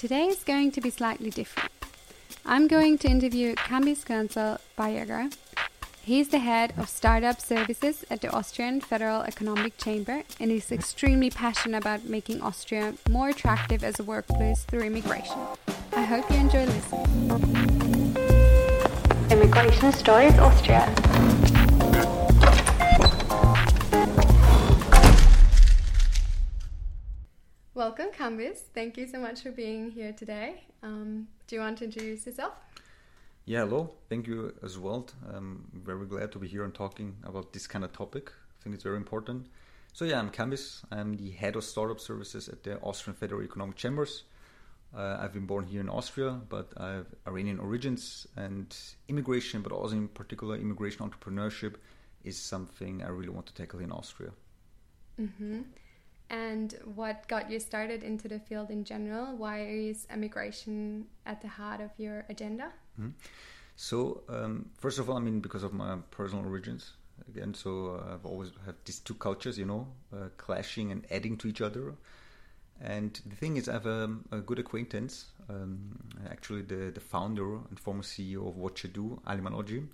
Today is going to be slightly different. I'm going to interview Kambis Kohansal Vajargah. He's the head of startup services at the Austrian Federal Economic Chamber and is extremely passionate about making Austria more attractive as a workplace through immigration. I hope you enjoy listening. Immigration Stories Austria. Welcome, Kambis. Thank you so much for being here today. Um, do you want to introduce yourself? Yeah, hello. Thank you as well. I'm very glad to be here and talking about this kind of topic. I think it's very important. So, yeah, I'm Kambis. I'm the head of startup services at the Austrian Federal Economic Chambers. Uh, I've been born here in Austria, but I have Iranian origins and immigration, but also in particular immigration entrepreneurship is something I really want to tackle in Austria. Mm-hmm. And what got you started into the field in general? Why is immigration at the heart of your agenda? Mm-hmm. So, um, first of all, I mean, because of my personal origins, again, so I've always had these two cultures, you know, uh, clashing and adding to each other. And the thing is, I have a, a good acquaintance, um, actually, the, the founder and former CEO of whatchado, Ali Mahlodji.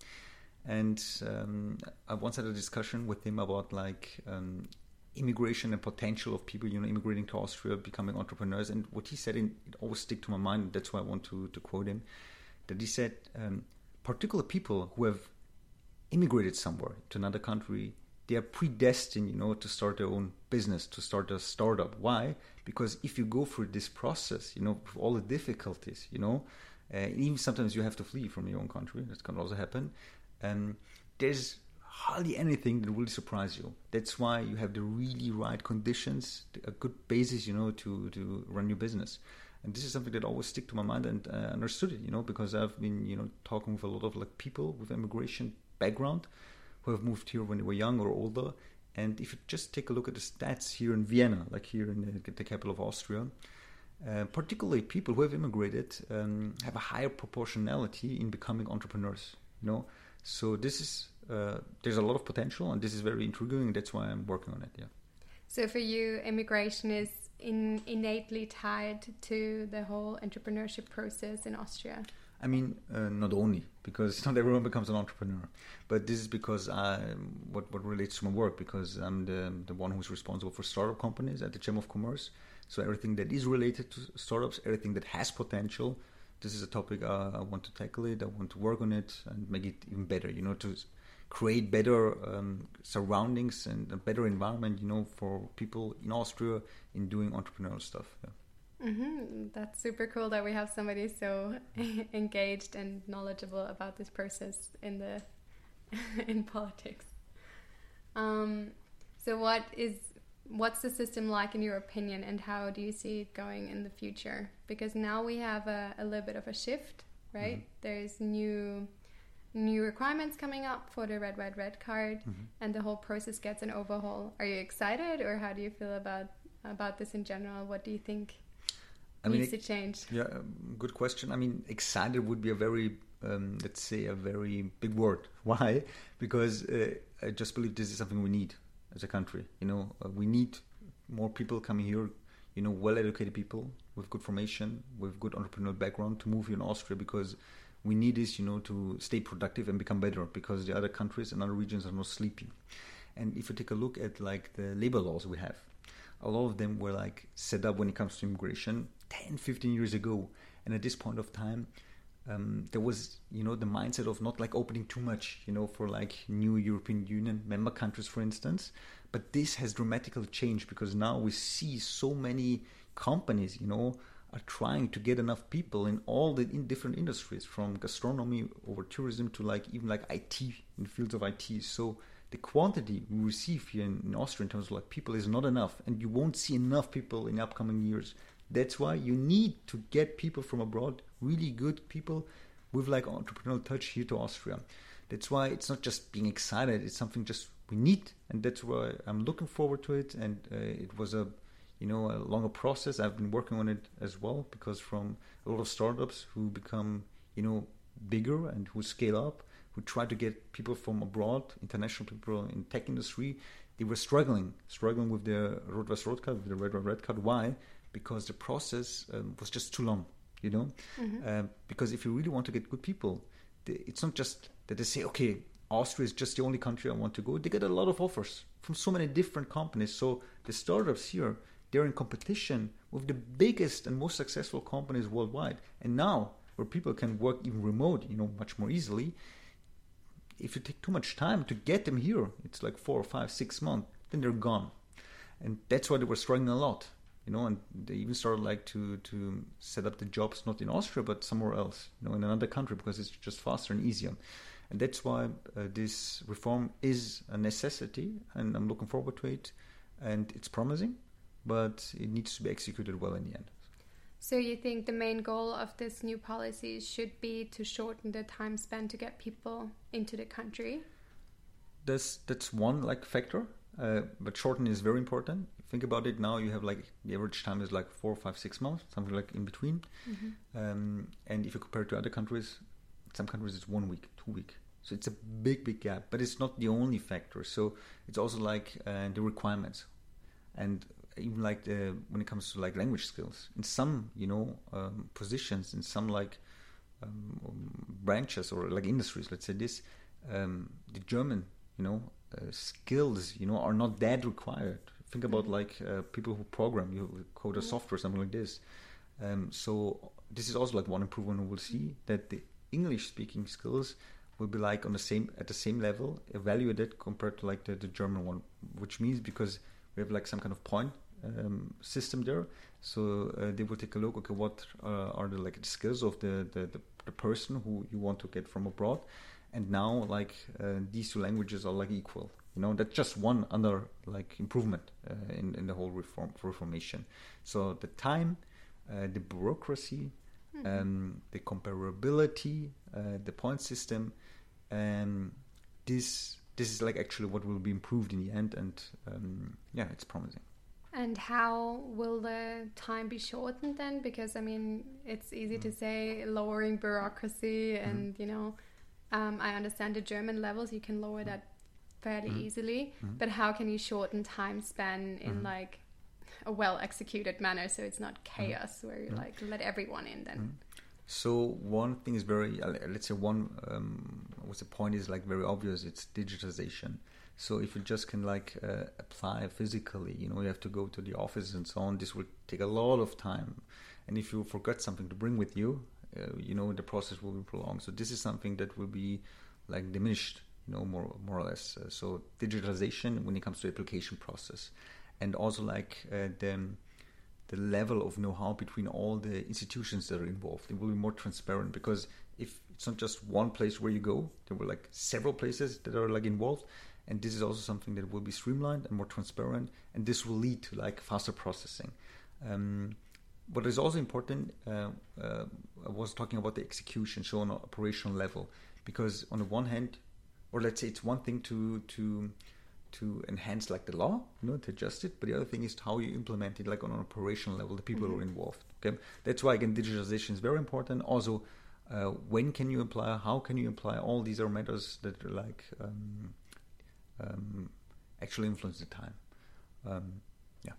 And um, I once had a discussion with him about like um, immigration and potential of people, you know, immigrating to Austria, becoming entrepreneurs. And what he said, in, it always stick to my mind. That's why I want to, to quote him. That he said, um, particular people who have immigrated somewhere to another country, they are predestined, you know, to start their own business, to start a startup. Why? Because if you go through this process, you know, with all the difficulties, you know, uh, even sometimes you have to flee from your own country. That can also happen. Um, there's hardly anything that will surprise you. That's why you have the really right conditions, a good basis, you know, to to run your business. And this is something that always stick to my mind and uh, understood it, you know, because I've been, you know, talking with a lot of like people with immigration background who have moved here when they were young or older. And if you just take a look at the stats here in Vienna, like here in the, the capital of Austria, uh, particularly people who have immigrated um, have a higher proportionality in becoming entrepreneurs. You know, so this is uh, there's a lot of potential, and this is very intriguing. That's why I'm working on it. Yeah. So for you, immigration is in, innately tied to the whole entrepreneurship process in Austria. I mean, uh, not only because not everyone becomes an entrepreneur, but this is because I what what relates to my work because I'm the the one who's responsible for startup companies at the Chamber of Commerce. So everything that is related to startups, everything that has potential, this is a topic uh, I want to tackle it. I want to work on it and make it even better. You know, to create better um, surroundings and a better environment, you know, for people in Austria in doing entrepreneurial stuff. Yeah. Mm-hmm. That's super cool that we have somebody so engaged and knowledgeable about this process in the in politics. Um, so, what is what's the system like in your opinion, and how do you see it going in the future? Because now we have a, a little bit of a shift, right? Mm-hmm. There's new new requirements coming up for the red white red card mm-hmm. and the whole process gets an overhaul. Are you excited or how do you feel about about this in general? What do you think I needs mean, to change? Yeah um, good question. I mean excited would be a very um, let's say a very big word. Why? Because uh, i just believe this is something we need as a country you know? Uh, we need more people coming here you know well educated people with good formation with good entrepreneurial background to move here in austria because we need this, you know, to stay productive and become better because the other countries and other regions are not sleeping. And if you take a look at like the labor laws we have, a lot of them were like set up when it comes to immigration 10, 15 years ago. And at this point of time, um, there was, you know, the mindset of not like opening too much, you know, for like new European Union member countries, for instance. But this has dramatically changed because now we see so many companies, you know, are trying to get enough people in all the in different industries from gastronomy over tourism to like even like IT in the fields of IT. So the quantity we receive here in, in Austria in terms of like people is not enough, and you won't see enough people in upcoming years. That's why you need to get people from abroad, really good people with like entrepreneurial touch here to Austria. That's why it's not just being excited; it's something just we need, and that's why I'm looking forward to it. And uh, it was a you know a longer process. I've been working on it as well because from a lot of startups who become you know bigger and who scale up, who try to get people from abroad, international people in tech industry, they were struggling, struggling with the Rot-Weiß Rot card, with the Red White Red card. Why? because the process um, was just too long. You know, mm-hmm. because if you really want to get good people, it's not just that they say, okay, Austria is just the only country I want to go. They get a lot of offers from so many different companies. So the startups here, they're in competition with the biggest and most successful companies worldwide. And now, where people can work even remote, you know, much more easily, if you take too much time to get them here, it's like four or five, six months, then they're gone. And that's why they were struggling a lot you know, and they even started like to to set up the jobs not in Austria but somewhere else, you know, in another country because it's just faster and easier. And that's why uh, this reform is a necessity, and I'm looking forward to it. And it's promising, but it needs to be executed well in the end. So you think the main goal of this new policy should be to shorten the time spent to get people into the country? That's that's one like factor, uh, but shorten is very important think about it now you have like the average time is like four five six months something like in between mm-hmm. um, and if you compare it to other countries some countries it's one week two week so it's a big big gap but it's not the only factor so it's also like uh, the requirements and even like the when it comes to like language skills in some you know um, positions in some like um, branches or like industries let's say this um, the german you know uh, skills you know are not that required Think about mm-hmm. like uh, people who program, you code a mm-hmm. software, something like this. Um, so this is also like one improvement we will see that the English speaking skills will be like on the same at the same level evaluated compared to like the, the German one, which means because we have like some kind of point um, system there. So uh, they will take a look. Okay, what uh, are the like the skills of the, the, the, the, person who you want to get from abroad? And now like uh, these two languages are like equal. You know, that's just one other like improvement uh, in in the whole reform reformation. So the time, uh, the bureaucracy, mm-hmm. um, the comparability, uh, the point system, and this this is like actually what will be improved in the end. And um, yeah, it's promising. And how will the time be shortened then? Because I mean, it's easy mm-hmm. to say lowering bureaucracy, mm-hmm. and mm-hmm. you know, um, I understand the German levels. You can lower that fairly mm. easily. Mm. But how can you shorten time span in mm. like a well executed manner so it's not mm-hmm. chaos where you like let everyone in then? So one thing is very uh, let's say one um, what's the point is like very obvious. It's digitization. So if you just can like uh, apply physically, you know, you have to go to the office and so on. This will take a lot of time, and if you forget something to bring with you, uh, you know, the process will be prolonged. So this is something that will be like diminished you know, more more or less. Uh, so digitalization when it comes to application process, and also like uh, the the level of know-how between all the institutions that are involved. It will be more transparent because if it's not just one place where you go, there were like several places that are like involved, and this is also something that will be streamlined and more transparent, and this will lead to like faster processing. Um, what is also important, uh, uh, I was talking about the execution, so on an operational level, because on the one hand, or let's say it's one thing to to to enhance like the law, you know, to adjust it, but the other thing is how you implement it, like on an operational level, the people mm-hmm. who are mm-hmm. involved. Okay, that's why again digitalization is very important. Also, uh, when can you apply? How can you apply? All these are matters that are like um, um, actually influence the time. Um, yeah.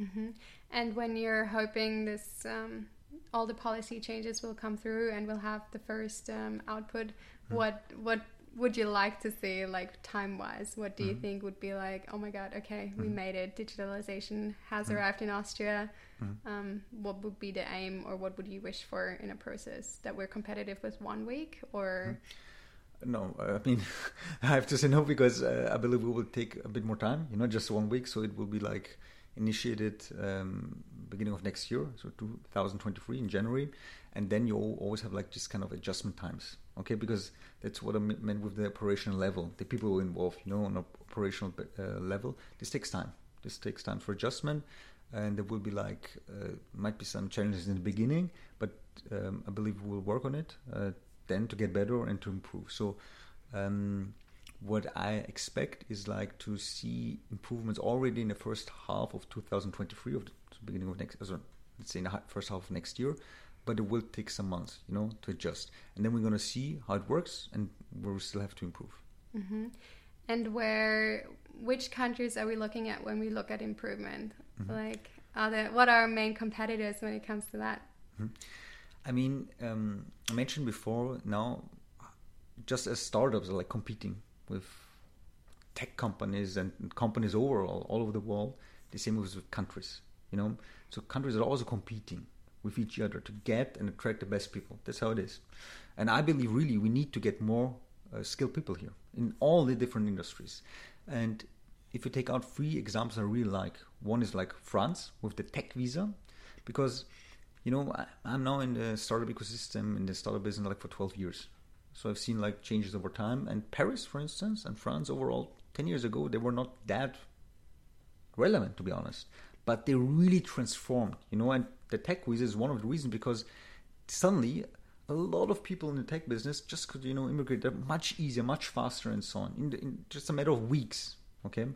Mm-hmm. And when you're hoping this, um, all the policy changes will come through and we'll have the first um, output. Mm-hmm. What what would you like to see like time wise what do you mm-hmm. think would be like oh my god okay we mm-hmm. made it digitalization has mm-hmm. arrived in austria mm-hmm. um, what would be the aim or what would you wish for in a process that we're competitive with one week or. No i mean i have to say no because uh, i believe we will take a bit more time you know just one week so it will be like initiated um, beginning of next year so 2023 in january. And then you always have like just kind of adjustment times okay? Because that's what i meant with the operational level. The people involved you know on operational uh, level this takes time. This takes time for adjustment and there will be like uh, might be some challenges in the beginning but um, i believe we'll work on it. Uh, then to get better and to improve so um, what i expect is like to see improvements already in the first half of 2023 of the beginning of next uh, let's say in the first half of next year but it will take some months, you know, to adjust. And then we're going to see how it works, and where we still have to improve. Mm-hmm. And where, which countries are we looking at when we look at improvement? Mm-hmm. Like, are the what are our main competitors when it comes to that? Mm-hmm. I mean, um, I mentioned before. Now, just as startups are like competing with tech companies and companies overall all over the world, the same with countries. You know, so countries are also competing with each other to get and attract the best people. That's how it is. And I believe really we need to get more uh, skilled people here in all the different industries. And if you take out three examples I really like, one is like France with the tech visa, because you know I, am now in the startup ecosystem in the startup business like for 12 years, so I've seen like changes over time. And Paris, for instance, and France overall, 10 years ago they were not that relevant to be honest, but they really transformed. You know, and the tech visa is one of the reasons because suddenly a lot of people in the tech business just could you know immigrate much easier, much faster, and so on in, the, in just a matter of weeks. Okay,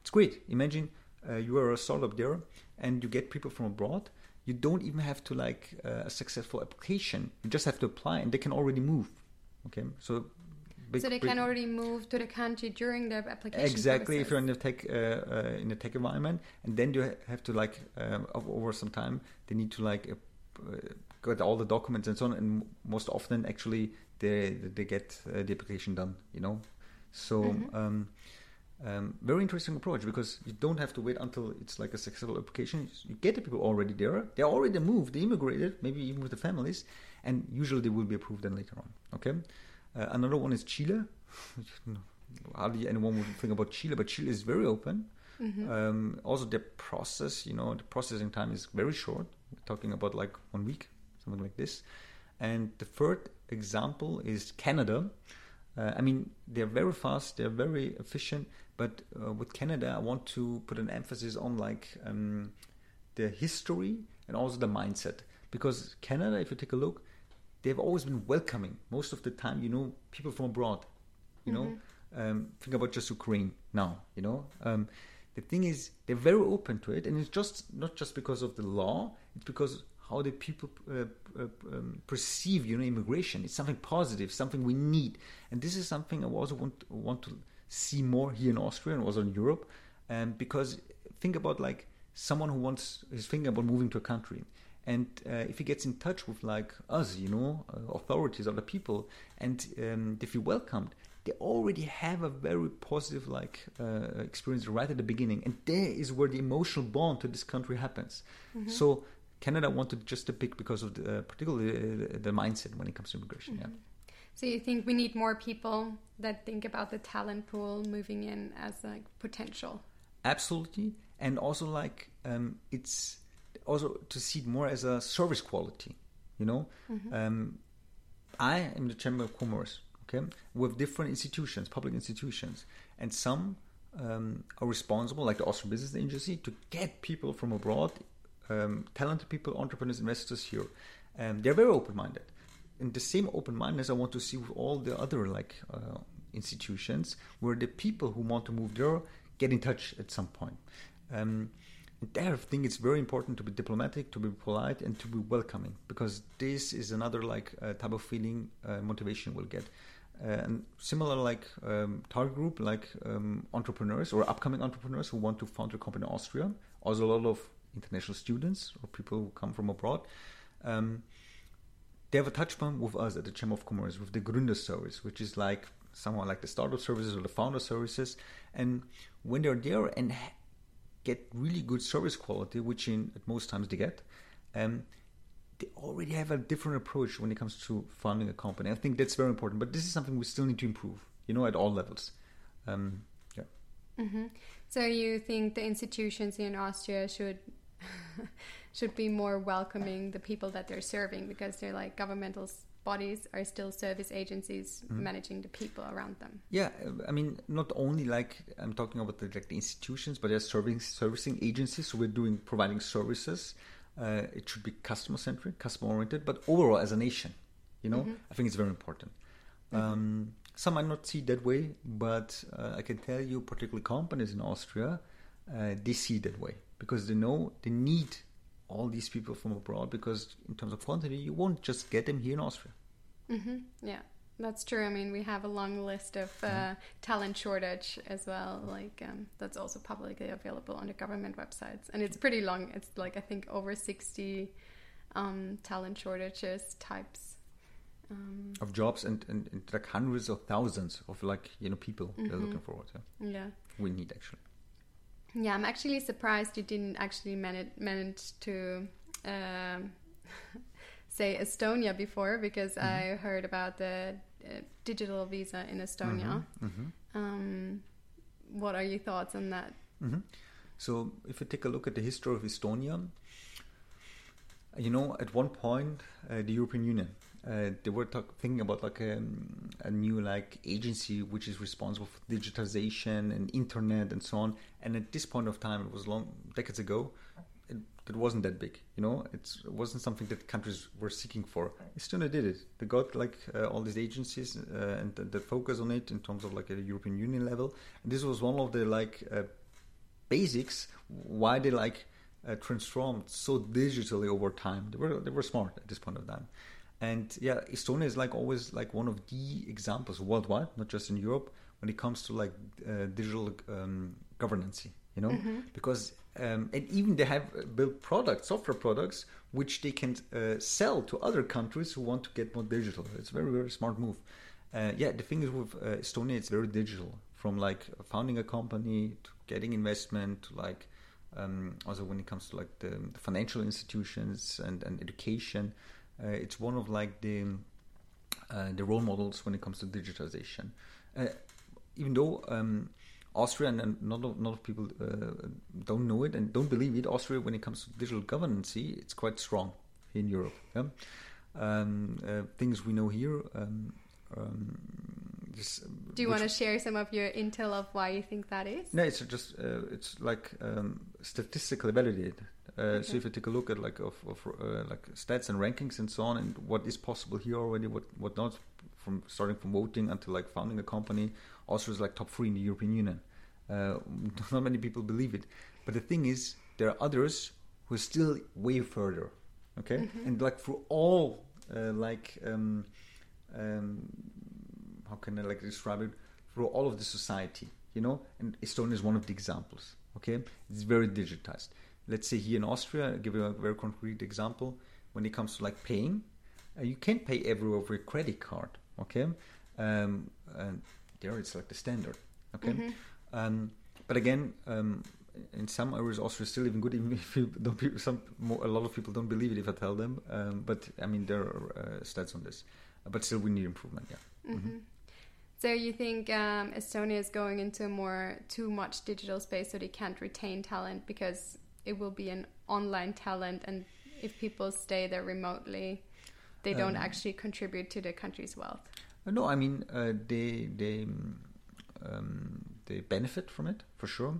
it's great. Imagine uh, you are a startup there, and you get people from abroad. You don't even have to like uh, a successful application. You just have to apply, and they can already move. Okay, so Big, so they can already move to the country during their application. Exactly, process. if you're in the tech uh, uh, in the tech environment, and then you have to like um, over some time they need to like uh, get all the documents and so on, and most often actually they they get uh, the application done. You know, so. Mm-hmm. Um, um, very interesting approach because you don't have to wait until it's like a successful application. You get the people already there. They already moved. They immigrated, maybe even with the families, and usually they will be approved then later on. Okay. Uh, another one is Chile. Hardly anyone would think about Chile, but Chile is very open. Mm-hmm. Um, also, the process, you know, the processing time is very short. We're talking about like one week, something like this. And the third example is Canada. Uh, I mean, they're very fast, they're very efficient, but uh, with Canada, I want to put an emphasis on like um, the history and also the mindset. Because Canada, if you take a look, they've always been welcoming. Most of the time, you know, people from abroad. You mm-hmm. know, um, think about just Ukraine now. You know, um, the thing is they're very open to it, and it's just not just because of the law. It's because how the people uh, uh, um, perceive, you know, immigration. It's something positive, something we need, and this is something I also want want to see more here in Austria and also in Europe, um, because think about like someone who wants is thinking about moving to a country. And uh, if he gets in touch with like us you know uh, authorities other people and um, they feel welcomed they already have a very positive like uh, experience right at the beginning. And there is where the emotional bond to this country happens. Mm-hmm. so canada wanted just to pick because of the, uh, particularly uh, the mindset when it comes to immigration mm-hmm. yeah so you think we need more people that think about the talent pool moving in as like potential absolutely and also like um, it's also to see it more as a service quality. You know, mm-hmm. um, I am the Chamber of Commerce. Okay, with different institutions, public institutions, and some um, are responsible, like the Austrian Business Agency, to get people from abroad, um, talented people, entrepreneurs, investors here. And they're very open-minded. And the same open-mindedness I want to see with all the other like uh, institutions, where the people who want to move there get in touch at some point. Um, there I think it's very important to be diplomatic, to be polite, and to be welcoming because this is another like uh, type of feeling uh, motivation will get. Uh, and similar like um, target group like um, entrepreneurs or upcoming entrepreneurs who want to found a company in Austria. Also a lot of international students or people who come from abroad. Um, they have a touch point with us at the Chamber of Commerce with the Gründer service, which is like someone like the startup services or the founder services. And when they're there and get really good service quality, which in at most times they get, um, they already have a different approach when it comes to founding a company. I think that's very important, but this is something we still need to improve, you know, at all levels. Um, yeah. Mm-hmm. So you think the institutions in Austria should should be more welcoming the people that they're serving because they're like governmental bodies are still service agencies mm. managing the people around them. Yeah, I mean, not only like I'm talking about the, like the institutions, but there's serving servicing agencies. So we're doing providing services. Uh, it should be customer centric, customer oriented, but overall as a nation, you know, mm-hmm. I think it's very important. Mm-hmm. Um, some might not see that way, but uh, I can tell you, particularly companies in Austria, uh, they see that way because they know they need all these people from abroad because in terms of quantity you won't just get them here in austria mm-hmm. yeah That's true. I mean, we have a long list of uh, mm-hmm. talent shortage as well. Like um, that's also publicly available on the government websites, and it's pretty long. It's like I think over sixty um, talent shortages types um, of jobs, and, and, and, like hundreds of thousands of like you know people mm-hmm. they're looking forward to. Yeah, we need actually. Yeah, I'm actually surprised you didn't actually manage manage to. Um, say Estonia before because mm-hmm. I heard about the uh, digital visa in Estonia. Mm-hmm. Mm-hmm. Um, what are your thoughts on that? Mm-hmm. So, if you take a look at the history of Estonia, you know, at one point, uh, the European Union uh, they were talk, thinking about like a, um, a, new like agency which is responsible for digitization and internet and so on. And at this point of time, it was long decades ago It wasn't that big. You know, it's, it wasn't something that countries were seeking for. Estonia did it. They got like uh, all these agencies uh, and the, the, focus on it in terms of like a European Union level. And this was one of the like uh, basics why they like uh, transformed so digitally over time. They were they were smart at this point of time. And yeah, Estonia is like always like one of the examples worldwide, not just in Europe, when it comes to like uh, digital um, governance. You know, mm-hmm. because um, and even they have built products, software products, which they can uh, sell to other countries who want to get more digital. It's a very, very smart move. Uh, yeah, the thing is with uh, Estonia, it's very digital. From like founding a company to getting investment to like um, also when it comes to like the, the financial institutions and, and education, uh, it's one of like the uh, the role models when it comes to digitization. Uh, even though um, Austria, and not a lot of people uh, don't know it and don't believe it. Austria, when it comes to digital governance, it's quite strong in Europe. Yeah? Um, uh, things we know here. Um, um, this, Do you want to share some of your intel of why you think that is? No, it's just uh, it's like um, statistically validated. Uh, okay. So if you take a look at like of, of uh, like stats and rankings and so on, and what is possible here already, what what not, from starting from voting until like founding a company, Austria is like top three in the European Union. Uh, not many people believe it, but the thing is, there are others who are still way further. Okay, mm-hmm. and like for all uh, like um, um, how can I like describe it? For all of the society, you know, and Estonia is one of the examples. Okay, it's very digitized. Let's say here in Austria, I'll give you a very concrete example. When it comes to like paying, uh, you can't pay everywhere with a credit card. Okay, um, and there it's like the standard. Okay. Mm-hmm. Um, but again, um, in some areas, Austria is still even good, even if you don't. Some more, a lot of people don't believe it if I tell them. Um, but I mean, there are uh, stats on this. But still, we need improvement. Yeah. Mm-hmm. Mm-hmm. So you think um, Estonia is going into a more too much digital space, so they can't retain talent because it will be an online talent, and if people stay there remotely, they don't um, actually contribute to the country's wealth. No, I mean uh, they they um, they benefit from it for sure.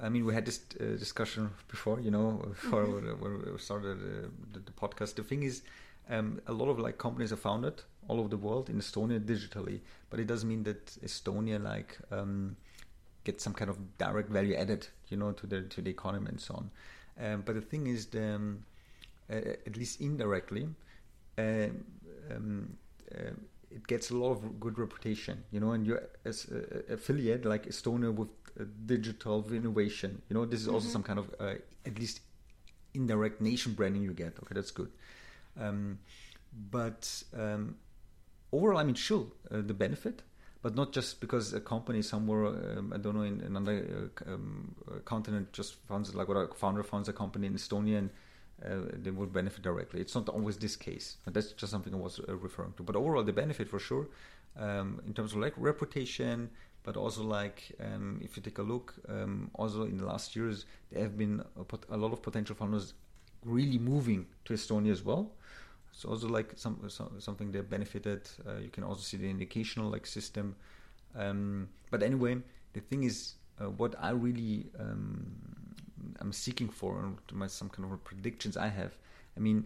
I mean, we had this uh, discussion before, you know, before mm-hmm. when we started uh, the, the, podcast. The thing is, um, a lot of like companies are founded all over the world in Estonia digitally, but it doesn't mean that Estonia like um, gets some kind of direct value added, you know, to the to the economy and so on. Um, but the thing is, the, um, uh, at least indirectly, um, um, uh, it gets a lot of good reputation, you know, and you're as a, affiliate like Estonia with digital innovation, you know, this is also mm-hmm. some kind of uh, at least indirect nation branding you get. Okay, that's good. Um, but um, overall, I mean, sure, uh, the benefit, but not just because a company somewhere, um, I don't know, in another uh, um, continent just founds like what a founder founds a company in Estonia and uh, they would benefit directly. It's not always this case. That's just something I was uh, referring to. But overall, the benefit for sure, um, in terms of like reputation, but also like um, if you take a look, um, also in the last years, there have been a, pot- a, lot of potential founders really moving to Estonia as well. So also like some, some something that benefited. Uh, you can also see the indicational like system. Um, but anyway, the thing is, uh, what I really um, I'm seeking for and my some kind of predictions I have. I mean,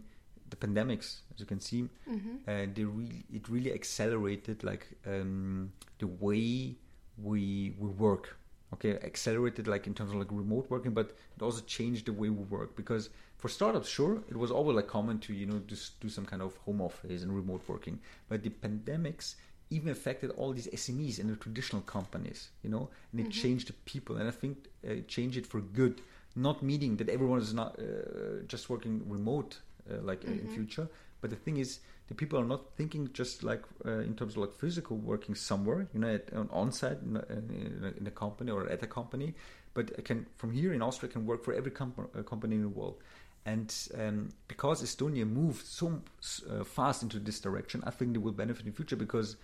the pandemics, as you can see, mm-hmm. uh, they really it really accelerated like um, the way we we work. Okay, accelerated like in terms of like remote working, but it also changed the way we work because for startups, sure, it was always like common to you know just do some kind of home office and remote working, but the pandemics even affected all these SMEs and the traditional companies, you know, and it Mm-hmm. changed the people, and I think uh, it changed it for good. Not meaning that everyone is not uh, just working remote, uh, like Mm-hmm. in future, but the thing is, the people are not thinking just like uh, in terms of like physical working somewhere, you know, at, on on site in, a- in, in a company or at a company, but I can from here in Austria can work for every comp- uh, company in the world. And um, because Estonia moved so uh, fast into this direction, I think they will benefit in future because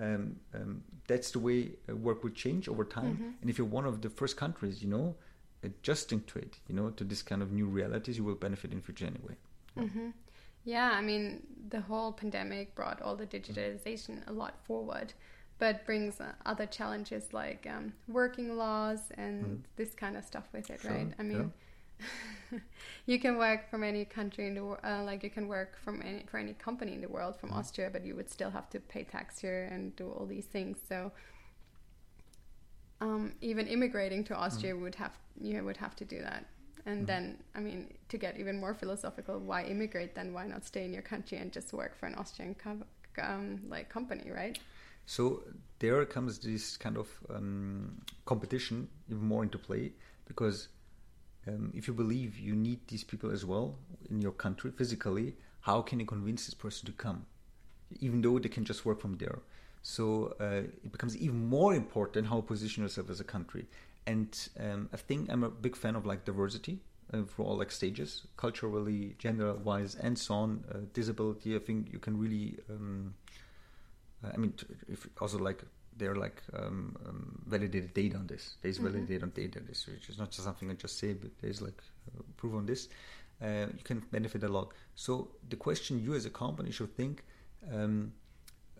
um, um, that's the way uh, work will change over time. Mm-hmm. And if you're one of the first countries, you know, adjusting to it, you know, to this kind of new realities, you will benefit in future anyway. hmm Yeah, I mean, the whole pandemic brought all the digitalization a lot forward, but brings uh, other challenges like um, working laws and Mhm. this kind of stuff with it, Sure, right? I mean, you can work from any country in the world, uh, like you can work from any for any company in the world from Mhm. Austria, but you would still have to pay tax here and do all these things. So. Um, even immigrating to Austria would have you would have to do that, and Mhm. then I mean to get even more philosophical, why immigrate then? Why not stay in your country and just work for an Austrian com- um, like company, right? So there comes this kind of um, competition even more into play because um, if you believe you need these people as well in your country physically, how can you convince this person to come, even though they can just work from there? So uh, it becomes even more important how you position yourself as a country. And um, I think I'm a big fan of like diversity uh, for all like stages, culturally, gender-wise, and so on. Uh, disability, I think you can really. Um, uh, I mean, if also like there are like um, um, validated data on this. There's Mhm. validated on data this, which is not just something I just say, but there's like uh, proof on this. Uh, you can benefit a lot. So the question you as a company should think: um,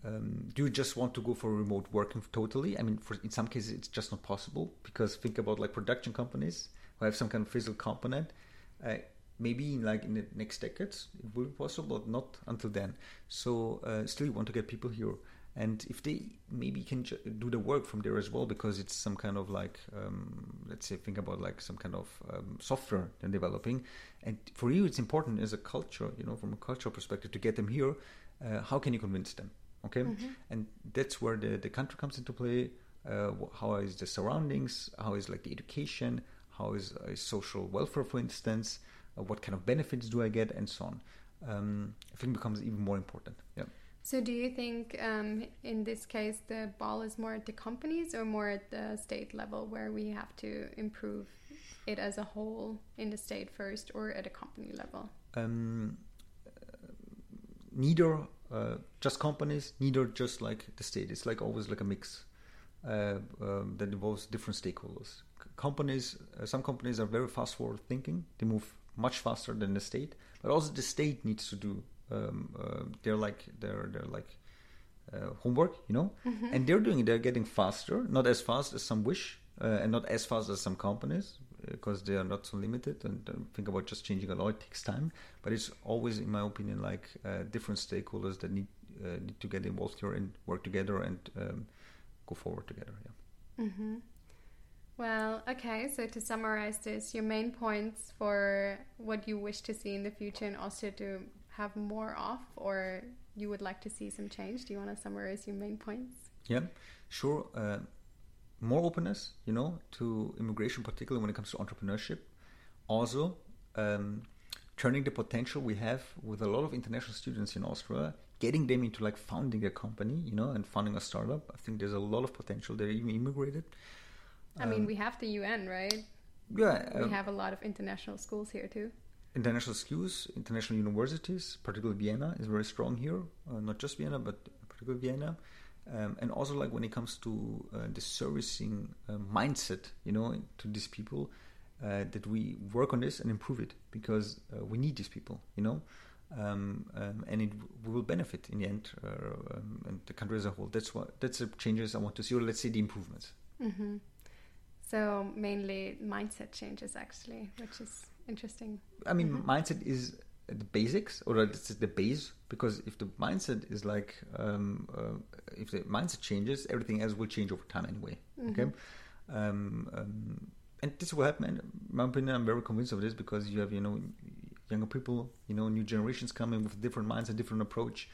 um, Do you just want to go for remote working totally? I mean, for in some cases it's just not possible because think about like production companies who have some kind of physical component. Uh, maybe in like in the next decades it will be possible, but not until then. So uh, still, you want to get people here, and if they maybe can ju- do the work from there as well, because it's some kind of like um, let's say think about like some kind of um, software they're developing, and for you it's important as a culture, you know, from a cultural perspective to get them here. Uh, how can you convince them? Okay, Mhm. and that's where the, the country comes into play. Uh, how is the surroundings? How is like the education? How is uh, social welfare, for instance? Uh, what kind of benefits do I get, and so on. Um, I think becomes even more important. Yeah. So, do you think um, in this case the ball is more at the companies or more at the state level, where we have to improve it as a whole in the state first, or at a company level? Um, neither uh, just companies, neither just like the state. It's like always like a mix uh, um, that involves different stakeholders. C- companies, uh, some companies are very fast forward thinking. They move much faster than the state, but also the state needs to do. Um, uh, they're like they're they're like uh, homework, you know, and they're doing it. They're getting faster, not as fast as some wish, uh, and not as fast as some companies because they are not so limited. And uh, think about just changing a law; it takes time. But it's always, in my opinion, like uh, different stakeholders that need uh, need to get involved here and work together and um, go forward together. Yeah. Mm-hmm. Well, okay. So to summarize this, your main points for what you wish to see in the future and also to have more of, or you would like to see some change. Do you want to summarize your main points? Yeah, sure. More openness, you know, to immigration, particularly when it comes to entrepreneurship. Also, um, turning the potential we have with a lot of international students in Austria, getting them into like founding a company, you know, and founding a startup. I think there's a lot of potential. They're even immigrated. I mean, Um, we have the UN, right? Yeah, we um, have a lot of international schools here too. international schools, international universities, particularly Vienna is very strong here. Uh, not just Vienna, but particularly Vienna. Um, and also, like when it comes to uh, the servicing uh, mindset, you know, to these people, uh, that we work on this and improve it because uh, we need these people, you know, um, um, and it we will benefit in the end, uh, um, and the country as a whole. That's what that's the changes I want to see, or let's say the improvements. hmm So mainly mindset changes, actually, which is interesting. I mean, Mhm. mindset is the basics, or it's the base, because if the mindset is like, um, uh, if the mindset changes, everything else will change over time anyway. Okay, Mhm. um, um, and this will happen. In my opinion, I'm very convinced of this because you have, you know, younger people, you know, new generations coming with different minds, and different approach.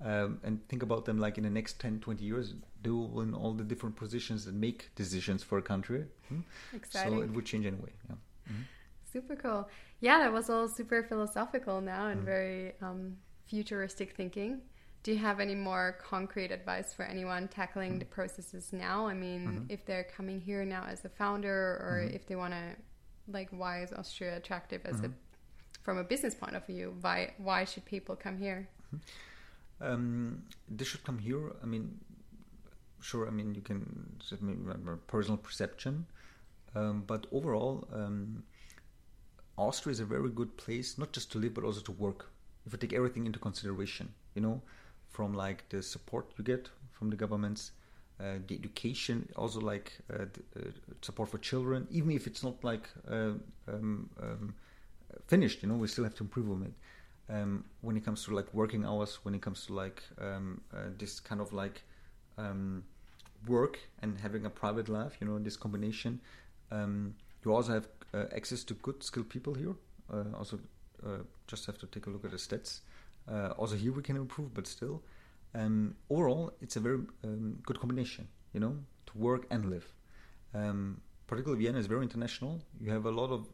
Um, and think about them like in the next 10, 20 years, they will in all the different positions and make decisions for a country. Hmm? Exciting. So it would change anyway. Yeah. Mm-hmm. Super cool. Yeah, that was all super philosophical now and mm. very um, futuristic thinking. Do you have any more concrete advice for anyone tackling mm. the processes now? I mean, mm-hmm. if they're coming here now as a founder, or mm-hmm. if they want to, like, why is Austria attractive as mm-hmm. a from a business point of view? Why why should people come here? Mm-hmm. Um, they should come here. I mean, sure. I mean, you can remember personal perception, um, but overall, um, Austria is a very good place, not just to live but also to work. If you take everything into consideration, you know, from like the support you get from the governments, uh, the education, also like uh, the, uh, support for children, even if it's not like uh, um, um, finished, you know, we still have to improve on it um, when it comes to like working hours, when it comes to like um, uh, this kind of like um, work and having a private life, you know, this combination. Um, you also have access to good skilled people here. Uh, also, uh, just have to take a look at the stats. Uh, also here we can improve, but still, um, overall, it's a very um, good combination. You know, to work and live. particularly Vienna is very international. You have a lot of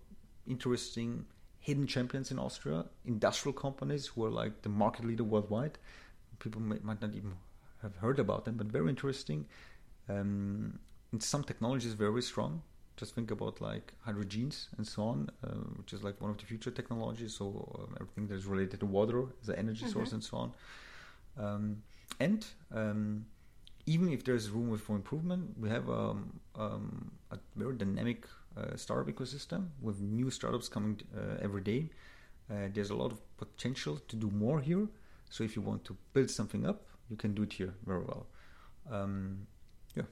interesting hidden champions in Austria, industrial companies who are like the market leader worldwide. People may, might not even have heard about them, but very interesting. Um, in some technologies, very strong. Just think about like hydrogens and so on, uh, which is like one of the future technologies. So um, everything that is related to water as an energy mm-hmm. source and so on. Um, and um, even if there's room for improvement, we have um, um, a very dynamic uh, startup ecosystem with new startups coming uh, every day. Uh, there's a lot of potential to do more here. So if you want to build something up, you can do it here very well. Um, yeah.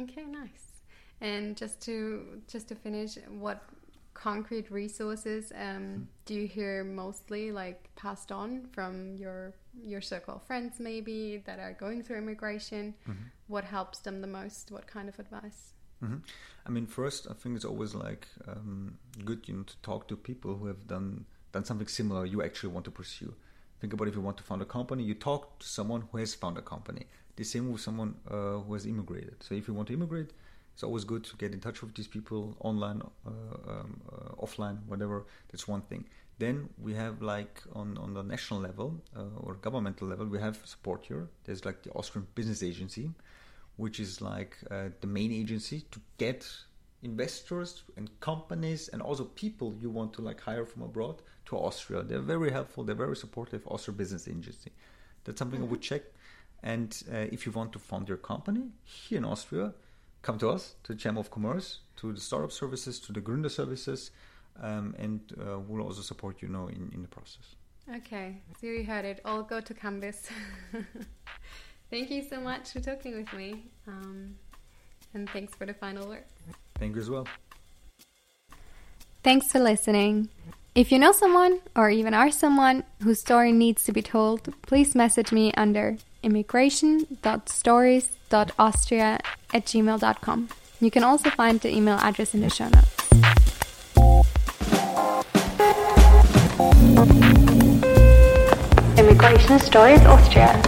Okay, nice. And just to just to finish, what concrete resources um, do you hear mostly like passed on from your your circle of friends maybe that are going through immigration? Mm-hmm. What helps them the most? What kind of advice? Mm-hmm. I mean, first, I think it's always like um, good, you know, to talk to people who have done done something similar. You actually want to pursue. Think about if you want to found a company, you talk to someone who has found a company. The same with someone uh, who has immigrated. So if you want to immigrate, it's always good to get in touch with these people online, uh, um, uh, offline, whatever. That's one thing. Then we have like on on the national level uh, or governmental level, we have support here. There's like the Austrian Business Agency which is like uh, the main agency to get investors and companies and also people you want to like hire from abroad to Austria. They're very helpful. They're very supportive. Austria Business Agency. That's something mm-hmm. I would check. And uh, if you want to fund your company here in Austria, come to us, to the Chamber of Commerce, to the startup services, to the Gründer services, um, and uh, we'll also support you know in, in the process. Okay, so you heard it. All go to Kambis. Thank you so much for talking with me. Um, and thanks for the final word. Thank you as well. Thanks for listening. If you know someone or even are someone whose story needs to be told, please message me under immigration.stories.austria at gmail.com. You can also find the email address in the show notes. Immigration Stories Austria